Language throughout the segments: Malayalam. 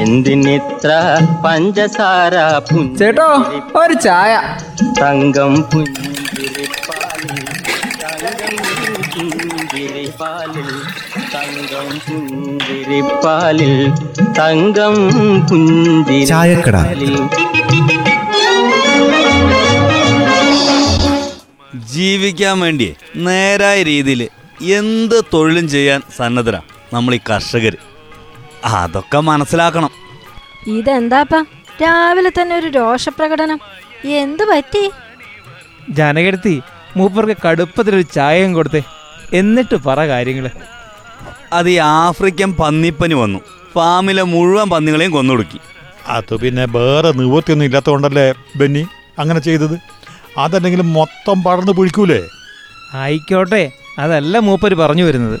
എന്തിനിത്ര പഞ്ചസാര ചേട്ടോ ഒരു ചായ. തങ്കം പുഞ്ചിരിപ്പാലിൽ തങ്കം പുഞ്ചിരിപ്പാലിൽ തങ്കം പുഞ്ചിരിപ്പാലിൽ തങ്കം ചായക്കട. പുഞ്ചിരിപ്പാലിൽ ജീവിക്കാൻ വേണ്ടി നേരായ രീതിയിൽ എന്ത് തൊഴിലും ചെയ്യാൻ സന്നദ്ധരാ നമ്മൾ ഈ കർഷകർ അതൊക്കെ മനസ്സിലാക്കണം. ഇതെന്താപ്പാ? രാവിലെ തന്നെ ഒരു രോഷപ്രകടനം. എന്തു പറ്റി? ജനകെടുത്തി മൂപ്പർക്ക് കടുപ്പത്തിലൊരു ചായയും കൊടുത്തേ. എന്നിട്ട് പറ കാര്യങ്ങൾ. അത് ഈ ആഫ്രിക്കൻ പന്നിപ്പനി വന്നു. ഫാമിലെ മുഴുവൻ പന്നികളെയും കൊന്നൊടുക്കി. അത് പിന്നെ വേറെ നിവൃത്തിയൊന്നും ഇല്ലാത്തതുകൊണ്ടല്ലേ ബെന്നി അങ്ങനെ ചെയ്തത്? അതല്ലെങ്കിലും മൊത്തം പടർന്നു പിടിക്കൂലേ ആയിക്കോട്ടെ അതല്ല മൂപ്പര് പറഞ്ഞു വരുന്നത്.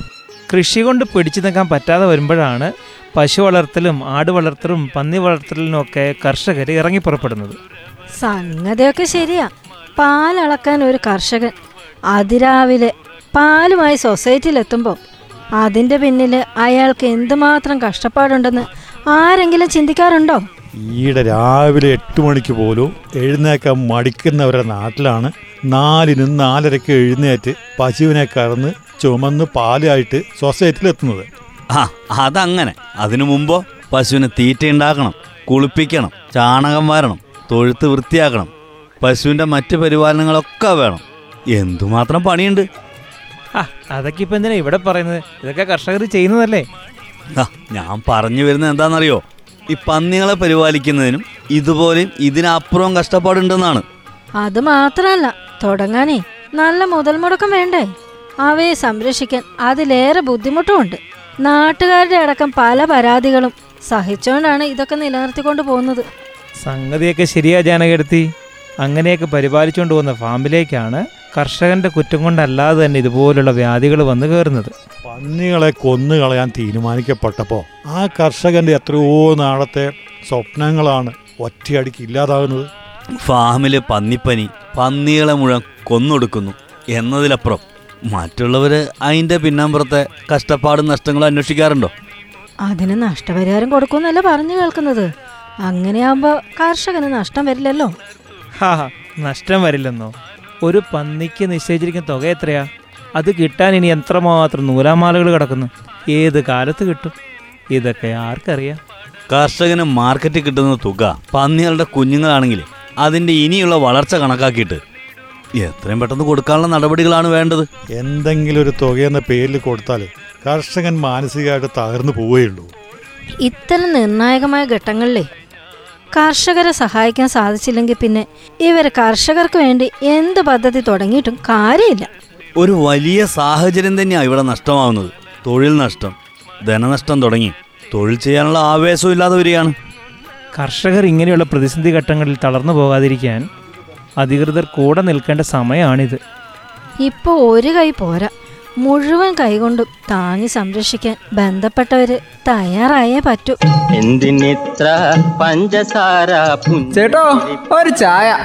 കൃഷി കൊണ്ട് പിടിച്ചു നിൽക്കാൻ പറ്റാതെ വരുമ്പോഴാണ് പശു വളർത്തലും ആട് വളർത്തലും പന്നി വളർത്തലിനും ഒക്കെ കർഷകർ ഇറങ്ങി പുറപ്പെടുന്നത്. സംഗതിയൊക്കെ ശരിയാ. പാലളക്കാൻ ഒരു കർഷകൻ അതിരാവിലെ പാലുമായി സൊസൈറ്റിയിലെത്തുമ്പോൾ അതിന്റെ പിന്നിൽ അയാൾക്ക് എന്തുമാത്രം കഷ്ടപ്പാടുണ്ടെന്ന് ആരെങ്കിലും ചിന്തിക്കാറുണ്ടോ? ഈടെ രാവിലെ എട്ട് മണിക്ക് പോലും എഴുന്നേക്കാൻ മടിക്കുന്നവരുടെ നാട്ടിലാണ് നാലിനും നാലരയ്ക്ക് എഴുന്നേറ്റ് പശുവിനെ കറന്ന് ചുമന്ന് പാലായിട്ട് സൊസൈറ്റിയിലെത്തുന്നത് ആ അതങ്ങനെ. അതിനു മുമ്പോ പശുവിന് തീറ്റ ഉണ്ടാക്കണം കുളിപ്പിക്കണം ചാണകം വരണം തൊഴുത്ത് വൃത്തിയാക്കണം. പശുവിന്റെ മറ്റു പരിപാലനങ്ങളൊക്കെ വേണം. എന്തുമാത്രം പണിയുണ്ട്? ആ അതൊക്കെ ഇപ്പം എന്തിനാ ഇവിടെ പറയുന്നത്? ഇതൊക്കെ കർഷകർ ചെയ്യുന്നതല്ലേ? ആ, ഞാൻ പറഞ്ഞു വരുന്നത് എന്താണെന്നറിയോ? ഈ പന്നികളെ പരിപാലിക്കുന്നതിനും ഇതുപോലെയും ഇതിനപ്പുറവും കഷ്ടപ്പാടുണ്ടെന്നാണ്. അത് മാത്രല്ല തുടങ്ങാനേ നല്ല മുതൽ മുടക്കം വേണ്ടേ? അവയെ സംരക്ഷിക്കാൻ അതിലേറെ ബുദ്ധിമുട്ടുമുണ്ട്. നാട്ടുകാരുടെ അടക്കം പല പരാതികളും സഹിച്ചുകൊണ്ടാണ് ഇതൊക്കെ നിലനിർത്തിക്കൊണ്ട് പോകുന്നത്. സംഗതിയൊക്കെ ശരിയാ ജാനകെടുത്തി അങ്ങനെയൊക്കെ പരിപാലിച്ചുകൊണ്ട് പോകുന്ന ഫാമിലേക്കാണ് കർഷകന്റെ കുറ്റം കൊണ്ടല്ലാതെ തന്നെ ഇതുപോലുള്ള വ്യാധികൾ വന്നു കയറുന്നത്. പന്നികളെ കൊന്നു കളയാൻ തീരുമാനിക്കപ്പെട്ടപ്പോൾ ആ കർഷകന്റെ എത്രയോ നാളത്തെ സ്വപ്നങ്ങളാണ് ഒറ്റയടിക്ക് ഇല്ലാതാകുന്നത്. ഫാമിലെ പന്നിപ്പനി പന്നികളെ മുഴുവൻ കൊന്നൊടുക്കുന്നു എന്നതിലപ്പുറം മറ്റുള്ളവര് അതിന്റെ പിന്നാമ്പുറത്തെ കഷ്ടപ്പാടും നഷ്ടങ്ങളും അന്വേഷിക്കാറുണ്ടോ? അതിന് നഷ്ടപരിഹാരം കൊടുക്കുമെന്നല്ല പറഞ്ഞു കേൾക്കുന്നത്. അങ്ങനെയാകുമ്പോൾ കർഷകന് നഷ്ടം വരില്ലല്ലോ. ഹാ നഷ്ടം വരില്ലെന്നോ? ഒരു പന്നിക്ക് നിശ്ചയിച്ചിരിക്കുന്ന തുക എത്രയാ? അത് കിട്ടാൻ ഇനി എത്രമാത്രം നൂലാമാലകൾ കിടക്കുന്നു? ഏത് കാലത്ത് കിട്ടും? ഇതൊക്കെ ആർക്കറിയാം? കർഷകന് മാർക്കറ്റിൽ കിട്ടുന്ന തുക പന്നികളുടെ കുഞ്ഞുങ്ങളാണെങ്കിൽ അതിന്റെ ഇനിയുള്ള വളർച്ച കണക്കാക്കിയിട്ട് എത്രയും പെട്ടെന്ന് കൊടുക്കാനുള്ള നടപടികളാണ് വേണ്ടത്. എന്തെങ്കിലും ഒരു തുകയെന്ന പേരിൽ കൊടുത്താൽ കർഷകൻ മാനസികമായിട്ട് തകർന്നു പോവുകയുള്ളൂ. ഇത്തരം നിർണായകമായ ഘട്ടങ്ങളിലേ കർഷകരെ സഹായിക്കാൻ സാധിച്ചില്ലെങ്കിൽ പിന്നെ ഇവർ കർഷകർക്ക് വേണ്ടി എന്ത് പദ്ധതി തുടങ്ങിയിട്ടും കാര്യമില്ല. ഒരു വലിയ സാഹചര്യം തന്നെയാണ് ഇവിടെ നഷ്ടമാവുന്നത്. തൊഴിൽ നഷ്ടം ധനനഷ്ടം തുടങ്ങി തൊഴിൽ ചെയ്യാനുള്ള ആവേശവും ഇല്ലാതെ വരികയാണ്. കർഷകർ ഇങ്ങനെയുള്ള പ്രതിസന്ധി ഘട്ടങ്ങളിൽ തളർന്നു പോകാതിരിക്കാൻ അധികൃതർ കൂടെ നിൽക്കേണ്ട സമയമാണിത്. ഇപ്പോൾ ഒരു കൈ പോരാ. മുഴുവൻ കൈകൊണ്ടും താങ്ങി സംരക്ഷിക്കാൻ ബന്ധപ്പെട്ടവര് തയ്യാറായേ പറ്റൂ. എന്തിനിത്ര പഞ്ചസാര ചേട്ടോ ഒരു ചായ.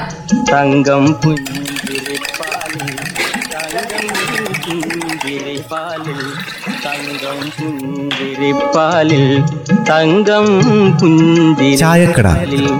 തങ്കം പുഞ്ചിരിപ്പാലിൽ തങ്കം പുഞ്ചിരിപ്പാലിൽ തങ്കം. പുഞ്ചിരിപ്പാലിൽ.